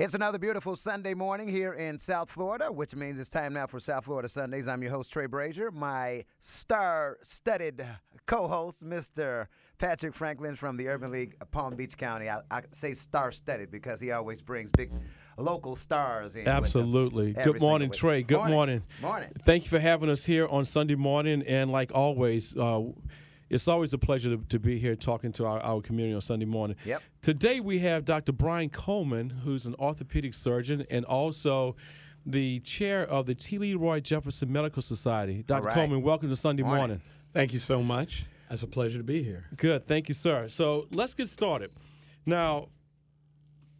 It's another beautiful Sunday morning here in South Florida, which means it's time now for South Florida Sundays. I'm your host, Trey Brazier. My star studded co host, Mr. Patrick Franklin from the Urban League of Palm Beach County. I, I say star studded because he always brings big local stars in. Absolutely. Good morning. Trey. Good morning. Morning. Thank you for having us here on Sunday morning. And like always, uh, it's always a pleasure to, to be here talking to our, our community on Sunday morning. Yep. Today we have Dr. Bryan Coleman, who's an orthopedic surgeon and also the chair of the T. Leroy Jefferson Medical Society. Dr. right. Coleman, welcome to Sunday Morning. morning. Thank you so much. It's a pleasure to be here. Good. Thank you, sir. So let's get started. Now,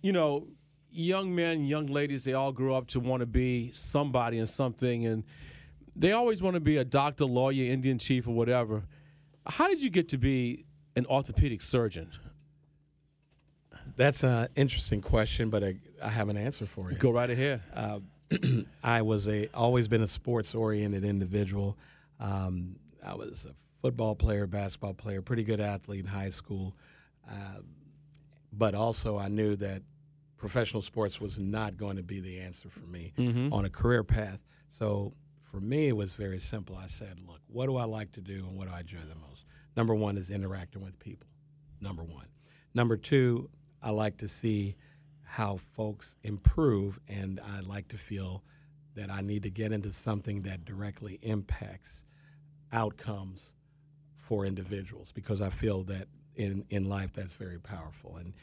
you know, young men, young ladies, they all grew up to want to be somebody and something, and they always want to be a doctor, lawyer, Indian chief, or whatever. How did you get to be an orthopedic surgeon? That's an interesting question, but I, I have an answer for you. Go right ahead. Uh, I was a always been a sports oriented individual. Um, I was a football player, basketball player, pretty good athlete in high school, uh, but also I knew that professional sports was not going to be the answer for me on a career path. So for me, it was very simple. I said, look, what do I like to do and what do I enjoy the most? Number one is interacting with people. Number one. Number two, I like to see how folks improve, and I like to feel that I need to get into something that directly impacts outcomes for individuals because I feel that in, in life that's very powerful. And,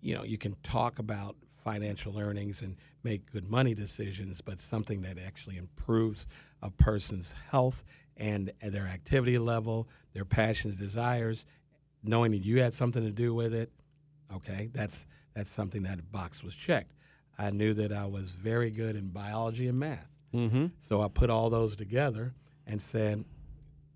you know, you can talk about financial earnings and make good money decisions, but something that actually improves a person's health and their activity level, their passions, desires, knowing that you had something to do with it, okay, that's, that's something that box was checked. I knew that I was very good in biology and math. Mm-hmm. So I put all those together and said,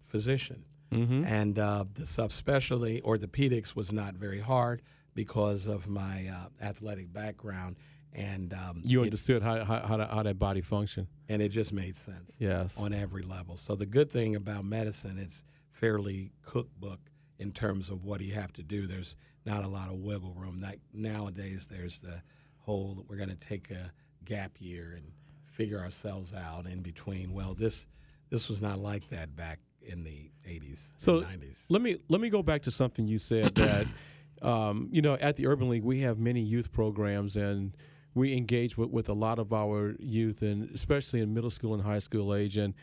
physician. Mm-hmm. And uh, the subspecialty orthopedics was not very hard because of my uh, athletic background, and um, You it, understood how, how, how, that, how that body functioned. and it just made sense Yes. on every level. So the good thing about medicine, it's fairly cookbook in terms of what you have to do. There's not a lot of wiggle room. Like nowadays, there's the whole we're going to take a gap year and figure ourselves out in between. Well, this this was not like that back in the 80s So and 90s. let me let me go back to something you said that um, you know at the Urban League we have many youth programs and we engage with, with a lot of our youth and especially in middle school and high school age and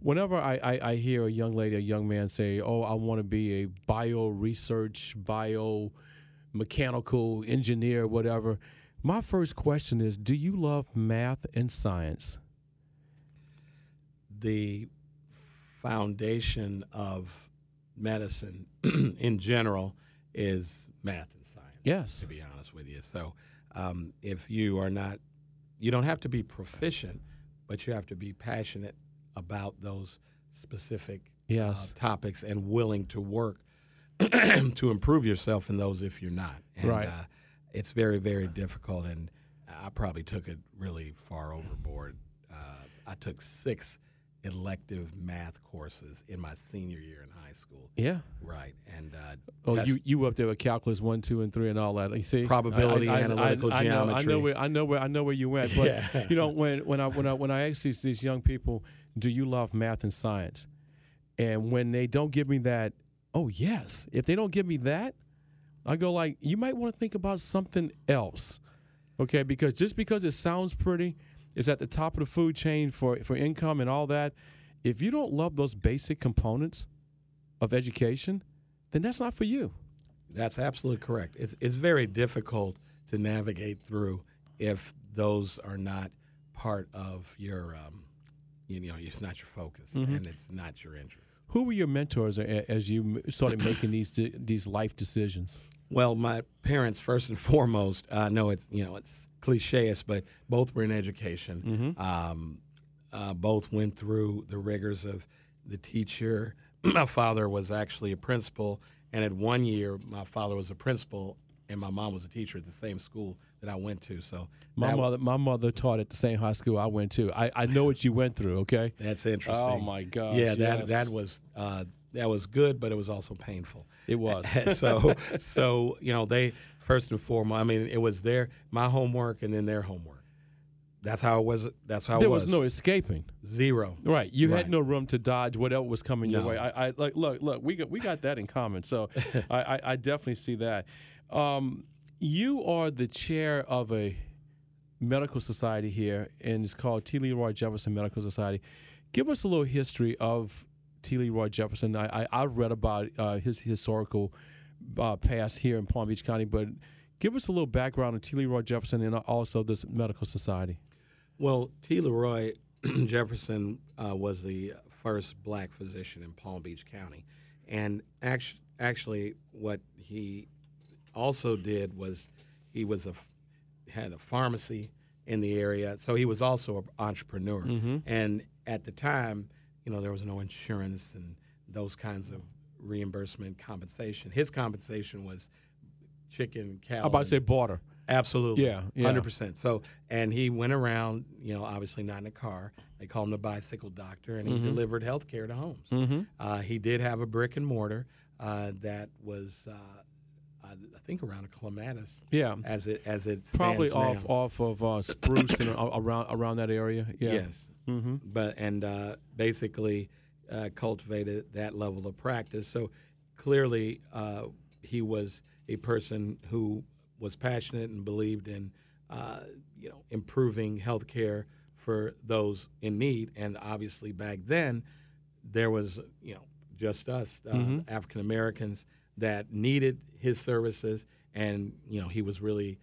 whenever I, I, I hear a young lady a young man say oh I want to be a bio research bio mechanical engineer whatever my first question is do you love math and science the foundation of medicine in general is math and science. yes to be honest with you. So um, if you are not, you don't have to be proficient, but you have to be passionate about those specific yes uh, topics and willing to work to improve yourself in those if you're not. And, Right. Uh, it's very, very difficult, and I probably took it really far overboard. Uh, I took six elective math courses in my senior year in high school. yeah Right, and uh, Oh, test- you you up there with calculus one, two, and three, and all that. You see, Probability, analytical I, know, I know where I know where I know where you went. But Yeah. you know, when when I when I when I ask these these young people, do you love math and science? And when they don't give me that, oh yes. If they don't give me that, I go like, you might want to think about something else, okay? Because just because it sounds pretty, it's at the top of the food chain for for income and all that. If you don't love those basic components of education, then that's not for you. That's absolutely correct. It's, it's very difficult to navigate through if those are not part of your, um, you know, it's not your focus Mm-hmm. and it's not your interest. Who were your mentors as you started making these these life decisions? Well, my parents, first and foremost, I know it's you know it's clicheist, but both were in education. Um, uh, both went through the rigors of the teacher. my father was actually a principal, and at one year, my father was a principal, and my mom was a teacher at the same school that I went to. So My that- mother, my mother taught at the same high school I went to. I, I know what you went through. Okay. That's interesting. Oh my god. Yeah, that yes. that was uh, that was good, but it was also painful. It was. so so you know they First and foremost, I mean, it was their my homework and then their homework. That's how it was. That's how there it was. There was no escaping. Zero. Right, you Right. had no room to dodge whatever was coming your way. I, I like look, look, we got we got that in common. So I, I, I definitely see that. Um, you are the chair of a medical society here, and it's called T. Leroy Jefferson Medical Society. Give us a little history of T. Leroy Jefferson. I, I I've read about uh, his historical uh, past here in Palm Beach County, but give us a little background on T. Leroy Jefferson and also this medical society. Well, T. Leroy Jefferson uh, was the first black physician in Palm Beach County, and actually, actually, what he also did was he was a had a pharmacy in the area, so he was also an entrepreneur. And at the time, you know, there was no insurance and those kinds of reimbursement compensation. His compensation was chicken, cow. I'm about to say border. Absolutely. Yeah, yeah. Hundred percent. So and he went around, you know, obviously not in a car. They called him the bicycle doctor and he Mm-hmm. delivered health care to homes. Uh, he did have a brick and mortar uh, that was uh, I think around a Clematis. Yeah. As it as it Probably off now. off of uh, Spruce and around around that area. Yeah. Yes. Mm-hmm. But and uh, basically uh, cultivated that level of practice. So clearly, uh, he was a person who was passionate and believed in, uh, you know, improving healthcare for those in need. And obviously, back then, there was, you know, just us uh, African Americans that needed his services, and you know, he was really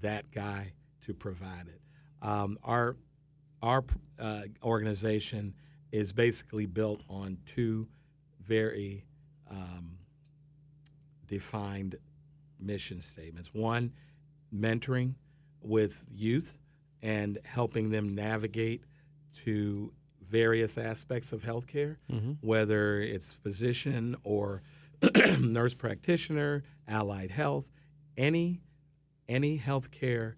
that guy to provide it. Um, our our uh, organization is basically built on two very um, defined mission statements. One, mentoring with youth and helping them navigate to various aspects of healthcare, whether it's physician or nurse practitioner, allied health, any any healthcare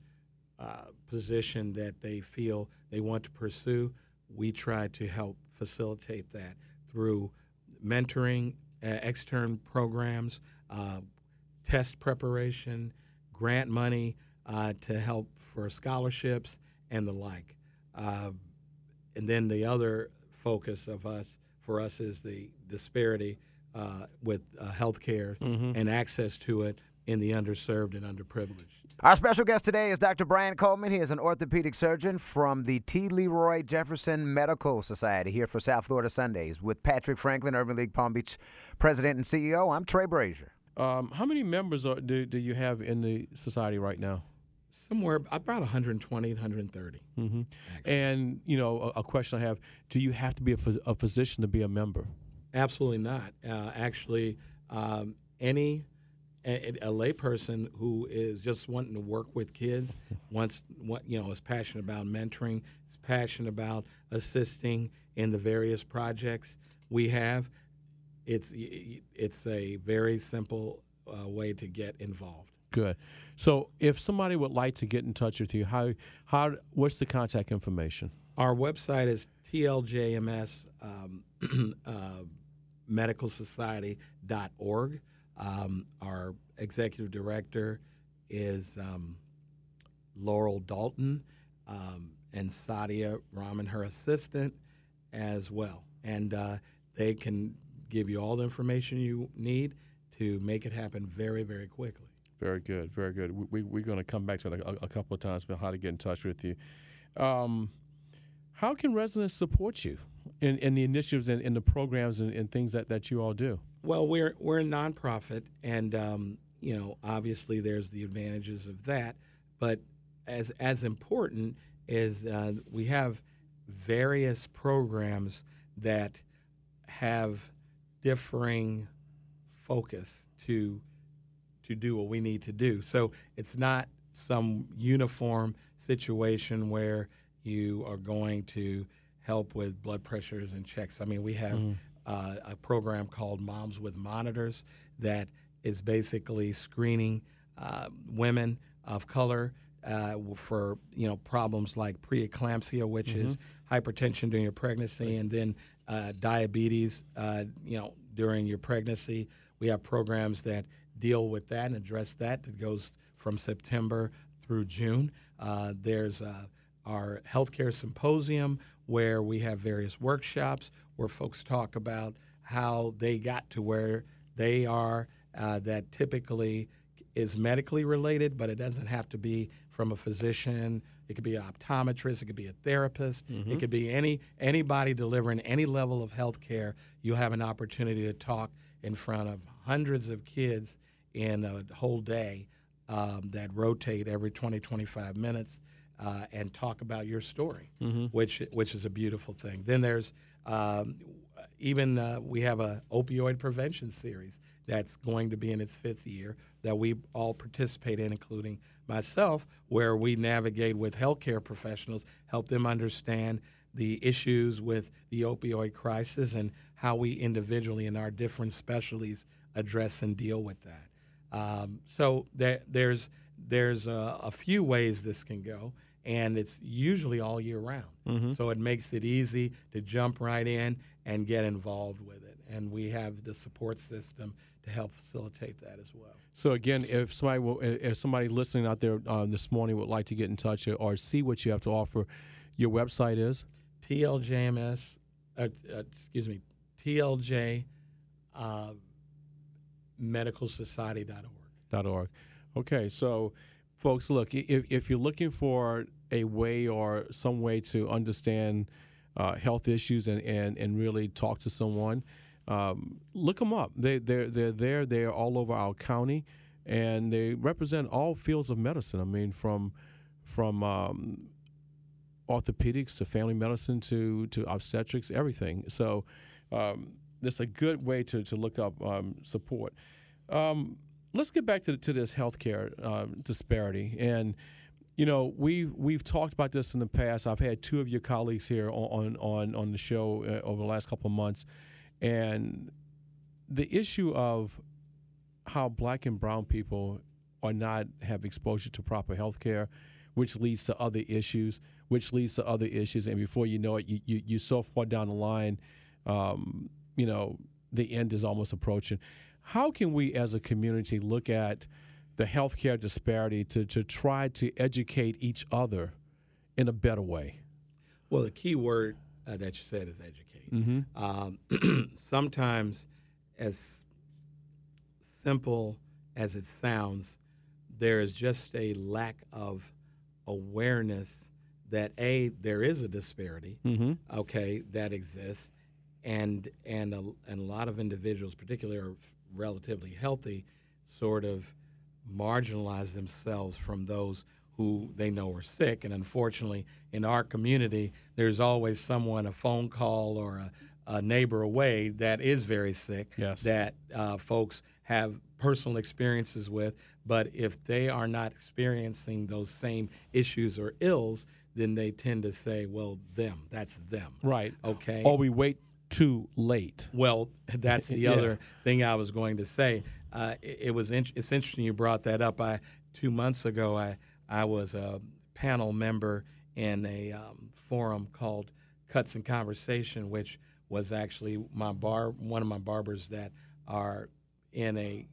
uh, position that they feel they want to pursue, we try to help facilitate that through mentoring, uh, extern programs, uh, test preparation, grant money uh, to help for scholarships and the like. Uh, and then the other focus of us for us is the disparity uh, with uh, healthcare and access to it in the underserved and underprivileged. Our special guest today is Dr. Bryan Coleman. He is an orthopedic surgeon from the T. Leroy Jefferson Medical Society here for South Florida Sundays with Patrick Franklin, Urban League Palm Beach president and CEO. I'm Trey Brazier. Um, how many members are, do, do you have in the society right now? Somewhere about 120, 130. Mm-hmm. And you know, a, a question I have: Do you have to be a, a physician to be a member? Absolutely not. Uh, actually, um, any a, a layperson who is just wanting to work with kids, wants what you know is passionate about mentoring, is passionate about assisting in the various projects we have. It's it's a very simple uh, way to get involved. Good. So, if somebody would like to get in touch with you, how how what's the contact information? Our website is tljms um, uh, medicalsociety.org. Um, our executive director is um, Laurel Dalton um, and Sadia Rahman, her assistant, as well. And uh, they can give you all the information you need to make it happen very, very quickly. Very good, very good. We, we, we're going to come back to it a, a couple of times about how to get in touch with you. Um, how can residents support you in, in the initiatives and in the programs and, and things that, that you all do? Well, we're we're a nonprofit, and um, you know, obviously, there's the advantages of that. But as as important is uh, we have various programs that have differing focus to to do what we need to do. So it's not some uniform situation where you are going to help with blood pressures and checks. I mean, we have uh, a program called Moms with Monitors that is basically screening uh, women of color uh, for you know problems like preeclampsia, which is hypertension during your pregnancy, and then uh, diabetes, uh, you know, during your pregnancy. We have programs that deal with that and address that. That goes from September through June. Uh, there's uh, our healthcare symposium where we have various workshops where folks talk about how they got to where they are. Uh, that typically is medically related, but it doesn't have to be from a physician. It could be an optometrist. It could be a therapist. Mm-hmm. It could be any anybody delivering any level of health care. You have an opportunity to talk in front of hundreds of kids in a whole day um, that rotate every 20, 25 minutes uh, and talk about your story, Mm-hmm. which which is a beautiful thing. Then there's um, even uh, we have a opioid prevention series that's going to be in its fifth year that we all participate in, including myself, where we navigate with healthcare professionals, help them understand the issues with the opioid crisis and how we individually in our different specialties address and deal with that. Um, so there, there's there's a, a few ways this can go, and it's usually all year round. So it makes it easy to jump right in and get involved with it. And we have the support system to help facilitate that as well. So again, if somebody will, if somebody listening out there um, this morning would like to get in touch or see what you have to offer, your website is TLJMS, uh, uh, excuse me, TLJ uh, medicalsociety.org. .org. Okay, so folks, look, if, if you're looking for a way or some way to understand uh, health issues and, and, and really talk to someone, um, look them up. They, they're, they're there, they're all over our county, and they represent all fields of medicine. I mean, from, from um, orthopedics to family medicine to, to obstetrics, everything. So um, that's a good way to, to look up um, support. Um, let's get back to, to this healthcare uh, disparity. And, you know, we've, we've talked about this in the past. I've had two of your colleagues here on, on, on the show uh, over the last couple of months. And the issue of how black and brown people are not have exposure to proper health care, which leads to other issues, which leads to other issues. And before you know it, you, you, you're so far down the line, um, you know, the end is almost approaching. How can we as a community look at the healthcare disparity to, to try to educate each other in a better way? Well, the key word uh, that you said is Mm-hmm. Um, sometimes, as simple as it sounds, there is just a lack of awareness that a there is a disparity, Mm-hmm. okay, that exists, and and a, and a lot of individuals, particularly are relatively healthy, sort of marginalize themselves from those who they know are sick. And unfortunately, in our community, there's always someone, a phone call or a, a neighbor away that is very sick Yes. that uh, folks have personal experiences with. But if they are not experiencing those same issues or ills, then they tend to say, well, them, that's them. Right. Okay. Or we wait too late. Well, that's the Yeah. other thing I was going to say. Uh, it, it was in, it's interesting you brought that up. I two months ago I I was a panel member in a um, forum called Cuts and Conversation, which was actually my bar one of my barbers that are in a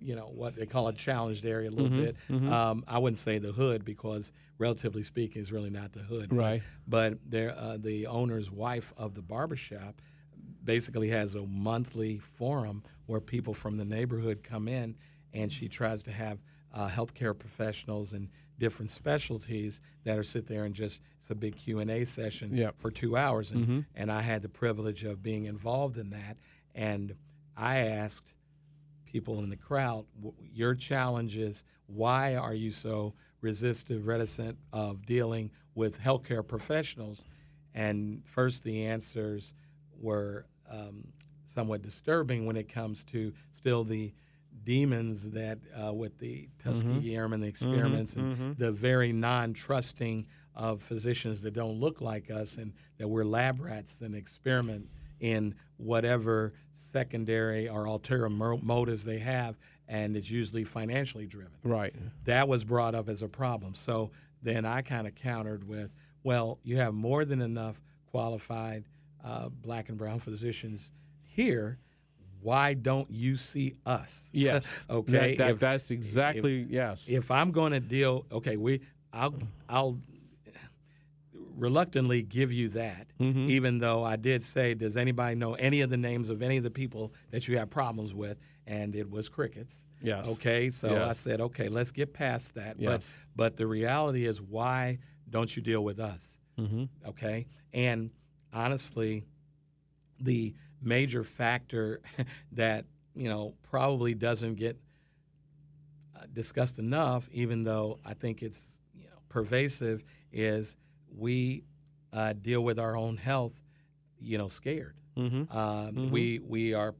you know what they call a challenged area a little bit. Um, I wouldn't say the hood because relatively speaking, it's really not the hood. but- Right. but there, uh, the owner's wife of the barbershop basically has a monthly forum where people from the neighborhood come in, and she tries to have uh, healthcare professionals and different specialties that are sit there and just it's a big Q and A session Yep. for two hours, and and I had the privilege of being involved in that, and I asked people in the crowd, your challenges, why are you so resistive, reticent of dealing with healthcare professionals? And first, the answers were um, somewhat disturbing when it comes to still the demons that uh, with the Tuskegee Airmen, the experiments, and the very non-trusting of physicians that don't look like us and that we're lab rats and experiment in whatever secondary or ulterior motives they have, and it's usually financially driven. Right. That was brought up as a problem. So then I kind of countered with, well, you have more than enough qualified uh, black and brown physicians here. Why don't you see us? Yes. okay. That, that, If- that's exactly yes. if I'm going to deal, okay, we, I'll, I'll reluctantly give you that, Mm-hmm. even though I did say, does anybody know any of the names of any of the people that you have problems with? And it was crickets. Yes. Okay, so I said, okay, let's get past that. Yes. But but the reality is, why don't you deal with us? mm-hmm. okay and honestly the major factor that you know probably doesn't get uh, discussed enough even though i think it's you know, pervasive is we uh, deal with our own health you know scared Mm-hmm. um, we we are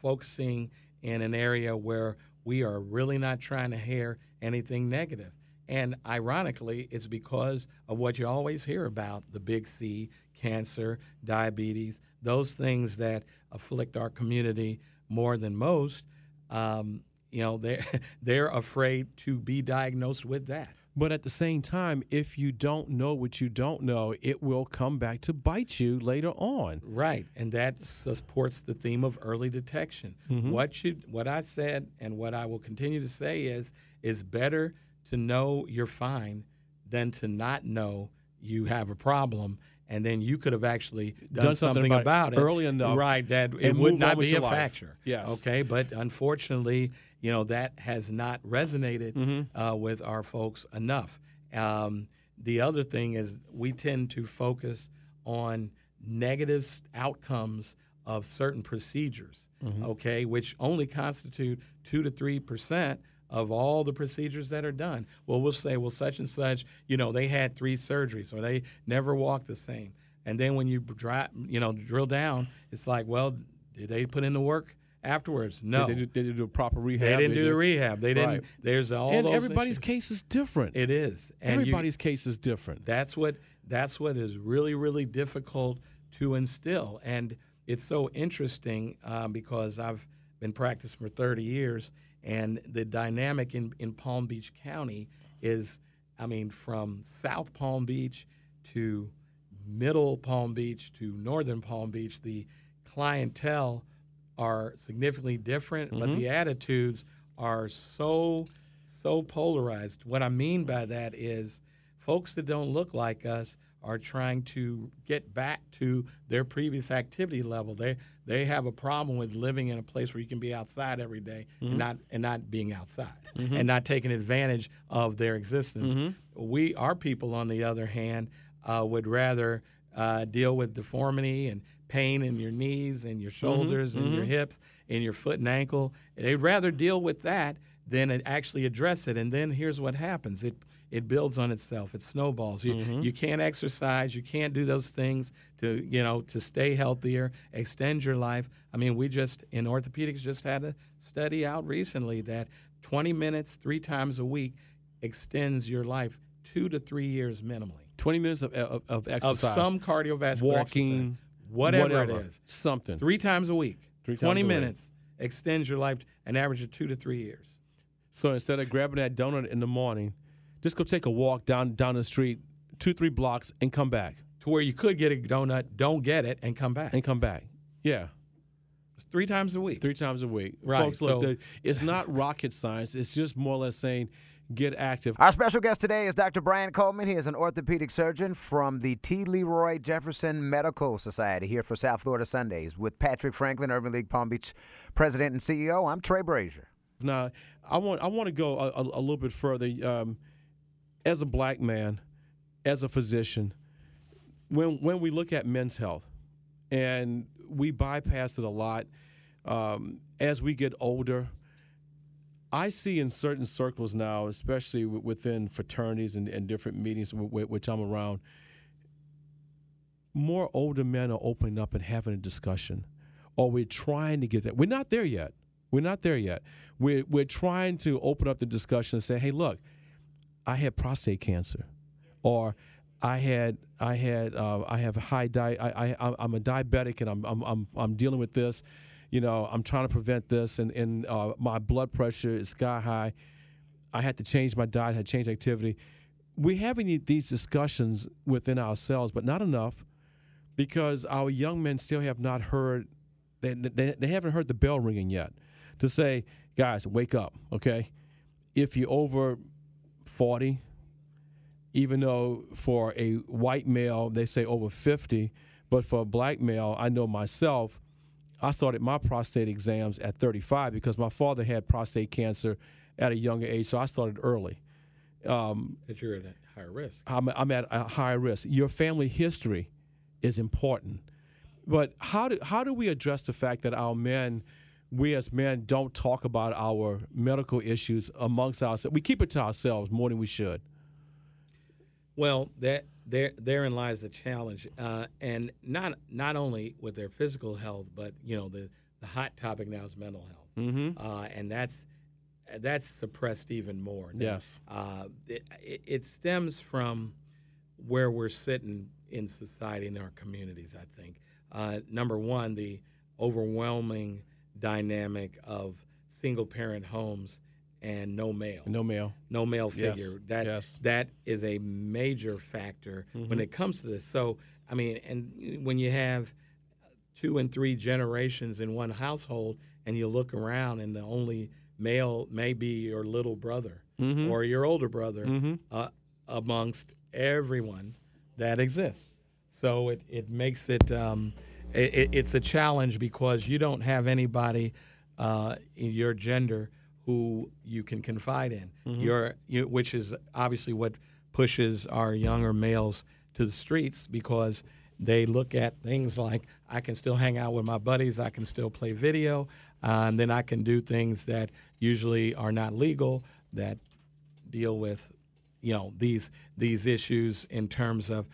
focusing in an area where we are really not trying to hear anything negative. And ironically, it's because of what you always hear about the big C, cancer, diabetes, those things that afflict our community more than most. Um, you know, they're, they're afraid to be diagnosed with that. But at the same time, if you don't know what you don't know, it will come back to bite you later on. Right, and that supports the theme of early detection. What should what I said and what I will continue to say is is better to know you're fine than to not know you have a problem and then you could have actually done, Done something something about about, it early enough right that it would not be a life. factor Yes. okay but unfortunately you know that has not resonated Mm-hmm. uh, with our folks enough um, the other thing is we tend to focus on negative outcomes of certain procedures, Mm-hmm. okay, which only constitute two to three percent of all the procedures that are done. Well, we'll say, well, such and such, you know, they had three surgeries or they never walked the same. And then when you dri you know, drill down, it's like, well, did they put in the work afterwards? No, Did they, did they do proper rehab? they didn't They do the rehab. They didn't. Right. There's all And everybody's issues. case is different. It is. And you- everybody's case is different. that's what that's what is really really difficult to instill, and it's so interesting um, because I've been practicing for 30 years, and the dynamic in in Palm Beach County is, I mean, from South Palm Beach to Middle Palm Beach to Northern Palm Beach, the clientele are significantly different, but Mm-hmm. the attitudes are so so polarized. What I mean by that is folks that don't look like us are trying to get back to their previous activity level. They they have a problem with living in a place where you can be outside every day and mm-hmm. not and not being outside mm-hmm. and not taking advantage of their existence. Mm-hmm. We our people on the other hand uh, would rather uh, deal with deformity and pain in your knees and your shoulders and your hips and your foot and ankle. They'd rather deal with that than actually address it. And then here's what happens: it it builds on itself. It snowballs. You mm-hmm. you can't exercise. You can't do those things to you know to stay healthier, extend your life. I mean, we just in orthopedics just had a study out recently that 20 minutes three times a week extends your life two to three years minimally 20 minutes of, of, of of exercise. some cardiovascular walking, exercise, whatever, whatever, it is, Something. three times a week, Three times 20 week. minutes extends your life an average of two to three years. So instead of grabbing that donut in the morning, just go take a walk down down the street, two three blocks, and come back To where you could get a donut, don't get it, and come back. and come back. Yeah, three times a week. three times a week. Right, Folks, look, so- the, it's not rocket science. It's just more or less saying, get active. Our special guest today is Dr. Bryan Coleman. He is an orthopedic surgeon from the T. Leroy Jefferson Medical Society here for South Florida Sundays with Patrick Franklin, Urban League Palm Beach president and CEO. I'm Trey Brazier. Now, I want I want to go a, a, a little bit further. Um, as a black man, as a physician, when when we look at men's health, and we bypass it a lot, um, as we get older, I see in certain circles now, especially within fraternities and, and different meetings which I'm around, more older men are opening up and having a discussion, or we're trying to get that. We're not there yet. We're not there yet. We're, we're trying to open up the discussion and say, hey, look, I had prostate cancer, or I had I had uh, I have high di- I, I I'm a diabetic and I'm I'm I'm, I'm dealing with this. You know, I'm trying to prevent this, and and uh, my blood pressure is sky high. I had to change my diet, had to change activity. We're having these discussions within ourselves, but not enough because our young men still have not heard They, they, they haven't heard the bell ringing yet to say, guys, wake up, okay? If you're over 40, even though for a white male, they say over 50, but for a black male, I know myself, I started my prostate exams at 35 because my father had prostate cancer at a younger age, so I started early. Um, that you're at higher risk. I'm, I'm at a higher risk. Your family history is important. But how do, how do we address the fact that our men, we as men, don't talk about our medical issues amongst ourselves? We keep it to ourselves more than we should. Well, that there therein lies the challenge, uh, and not not only with their physical health, but you know the the hot topic now is mental health, mm-hmm. uh, and that's that's suppressed even more. Yes, uh, it, it, stems from where we're sitting in society in our communities. I think uh, number one, the overwhelming dynamic of single parent homes and no male. No male. No male figure. Yes. That yes. that is a major factor mm-hmm. when it comes to this. So I mean, and when you have two and three generations in one household, and you look around, and the only male may be your little brother mm-hmm. or your older brother mm-hmm. uh, amongst everyone that exists. So it it makes it, um, it, it's a challenge because you don't have anybody uh, in your gender who you can confide in. Mm-hmm. Your, you, which is obviously what pushes our younger males to the streets because they look at things like I can still hang out with my buddies, I can still play video, uh, and then I can do things that usually are not legal that deal with, you know, these these issues in terms of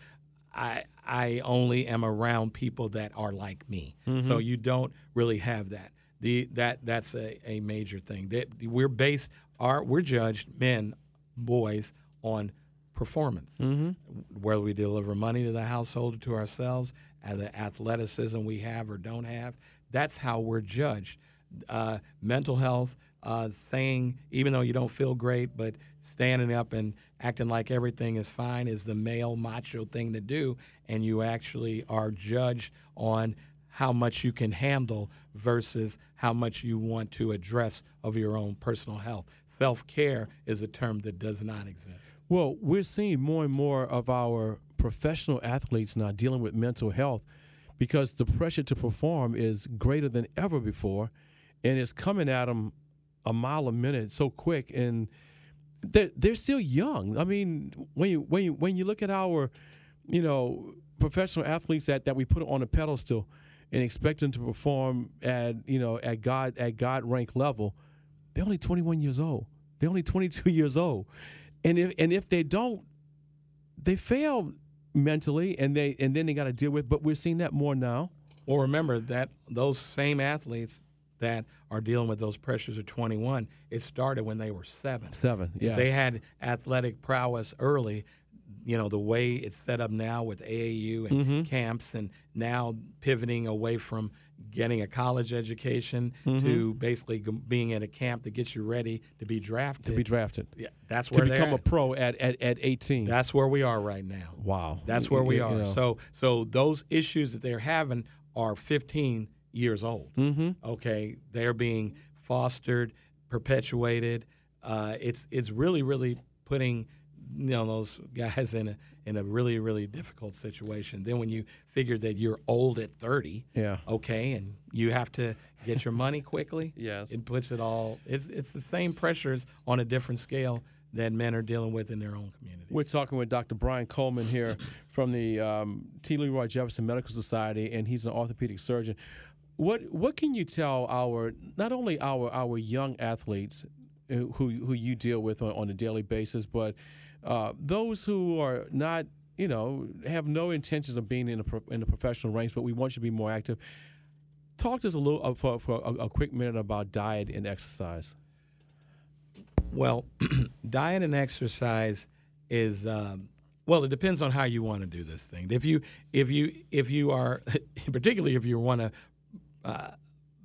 I I only am around people that are like me. Mm-hmm. So you don't really have that the that that's a, a major thing. That we're based our we're judged men, boys on performance. Mm-hmm. Whether we deliver money to the household or to ourselves, and the athleticism we have or don't have, that's how we're judged. Uh, mental health, uh, saying even though you don't feel great, but standing up and acting like everything is fine is the male macho thing to do, and you actually are judged on how much you can handle versus how much you want to address of your own personal health. Self care is a term that does not exist. Well, we're seeing more and more of our professional athletes now dealing with mental health because the pressure to perform is greater than ever before, and it's coming at them a mile a minute so quick, and they're, they're still young. I mean, when you when you when you look at our, you know, professional athletes that, that we put on a pedestal, and expect them to perform at you know at God at God rank level, they're only 21 years old. They're only 22 years old, and if and if they don't, they fail mentally, and they and then they got to deal with. But we're seeing that more now. Well, remember that those same athletes that are dealing with those pressures at 21, it started when they were seven. Seven. If they had athletic prowess early, you know the way it's set up now with AAU and mm-hmm. camps, and now pivoting away from getting a college education mm-hmm. to basically being at a camp that gets you ready to be drafted. To be drafted. Yeah, that's where to become a pro at, at, at 18. That's where we are right now. Wow. That's where we are. You know. So so those issues that they're having are 15 years old. Mm-hmm. Okay, they're being fostered, perpetuated. Uh, it's it's really really putting you know those guys in a in a really really difficult situation. Then when you figure that you're old at 30, yeah, okay, and you have to get your money quickly, yes, it puts it all. It's it's the same pressures on a different scale that men are dealing with in their own communities. We're talking with Dr. Bryan Coleman here from the um, T. Leroy Jefferson Medical Society, and he's an orthopedic surgeon. What what can you tell our not only our our young athletes who who you deal with on, on a daily basis, but uh, those who are not, you know, have no intentions of being in the in the professional ranks, but we want you to be more active. Talk to us a little uh, for, for a, a, quick minute about diet and exercise. Well, diet and exercise is um, well, it depends on how you want to do this thing. If you if you if you are particularly if you want to uh,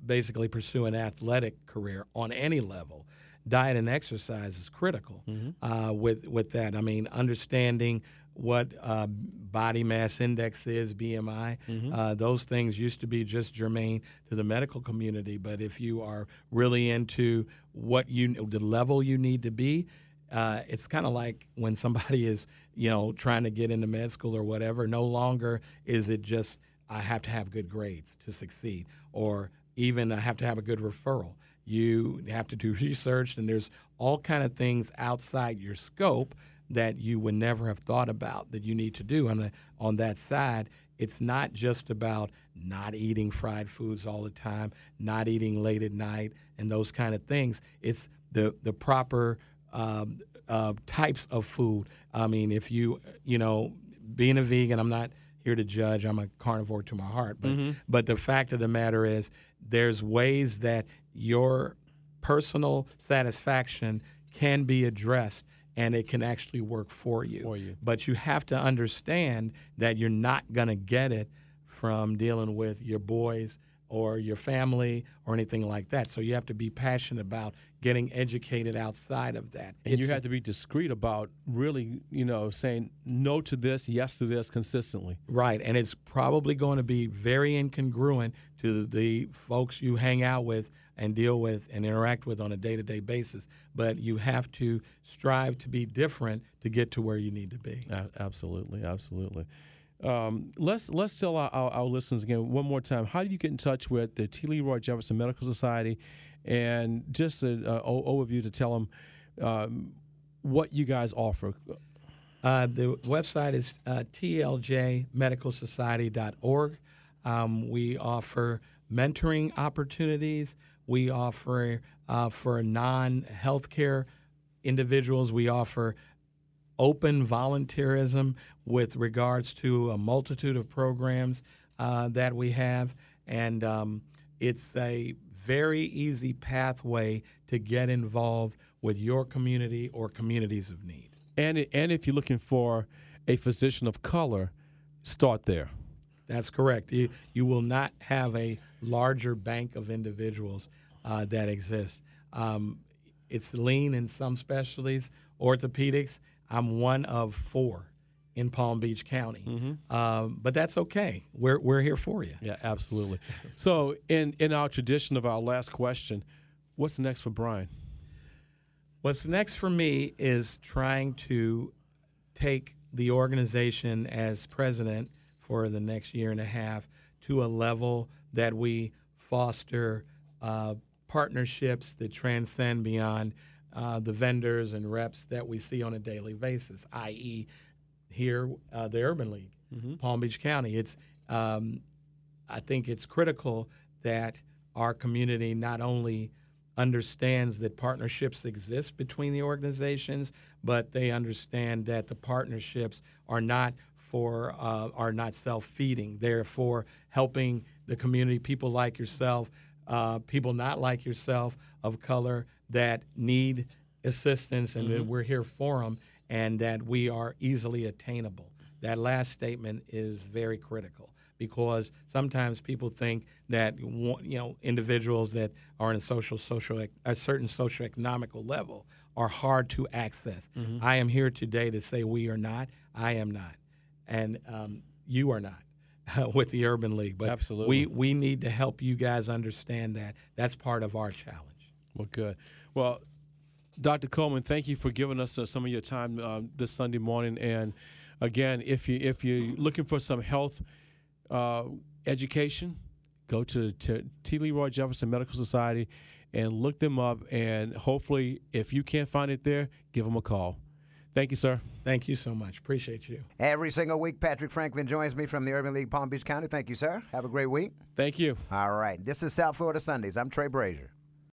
basically pursue an athletic career on any level, diet and exercise is critical mm-hmm. uh, with with that. I mean, understanding what uh, body mass index is, BMI. Uh, those things used to be just germane to the medical community. But if you are really into what you, the level you need to be, uh, it's kind of like when somebody is, you know, trying to get into med school or whatever. No longer is it just I have to have good grades to succeed, or even I have to have a good referral. You have to do research, and there's all kind of things outside your scope that you would never have thought about that you need to do And on that side. It's not just about not eating fried foods all the time, not eating late at night, and those kind of things. It's the the proper um, uh, types of food. I mean, if you you know, being a vegan, I'm not here to judge. I'm a carnivore to my heart, but mm-hmm. but the fact of the matter is, there's ways that your personal satisfaction can be addressed and it can actually work for you. For you. But you have to understand that you're not going to get it from dealing with your boys or your family or anything like that. So you have to be passionate about getting educated outside of that. And you have to be discreet about really, you know, saying no to this, yes to this consistently. Right, and it's probably going to be very incongruent to the folks you hang out with and deal with and interact with on a day to day basis. But you have to strive to be different to get to where you need to be. Absolutely, absolutely. Um, let's let's tell our, our, our listeners again one more time. How do you get in touch with the T. Leroy Jefferson Medical Society, and just an overview to tell them um, what you guys offer. Uh, the website is uh, tljmedicalsociety.org. Um, we offer mentoring opportunities. We offer uh, for non healthcare individuals, we offer open volunteerism with regards to a multitude of programs uh, that we have. And um, it's a very easy pathway to get involved with your community or communities of need. And and if you're looking for a physician of color, start there. That's correct. You, you will not have a larger bank of individuals uh, that exist. Um, it's lean in some specialties. Orthopedics, I'm one of four in Palm Beach County. Um, but that's okay. We're, we're here for you. Yeah, absolutely. so, in in our tradition of our last question, what's next for Bryan? What's next for me is trying to take the organization as president for the next year and a half to a level that we foster uh, partnerships that transcend beyond uh, the vendors and reps that we see on a daily basis, i.e., here, uh, the Urban League, Palm Beach County. It's, um, I think it's critical that our community not only understands that partnerships exist between the organizations, but they understand that the partnerships are not for uh, are not self-feeding. They're for helping the community, people like yourself, uh, people not like yourself of color that need assistance, and that we're here for them, and that we are easily attainable. That last statement is very critical because sometimes people think that you know individuals that are in a social social a certain socioeconomical level are hard to access. I am here today to say we are not. I am not, and um, you are not with the Urban League. But Absolutely. we we need to help you guys understand that. That's part of our challenge. Well, good. Well, Dr. Coleman, thank you for giving us uh, some of your time uh, this Sunday morning. And again, if you if you're looking for some health uh, education, go to T. T. Leroy Jefferson Medical Society and look them up. And hopefully, if you can't find it there, give them a call. Thank you, sir. Thank you so much. Appreciate you. Every single week, Patrick Franklin joins me from the Urban League Palm Beach County. Thank you, sir. Have a great week. Thank you. All right. This is South Florida Sundays. I'm Trey Brazier.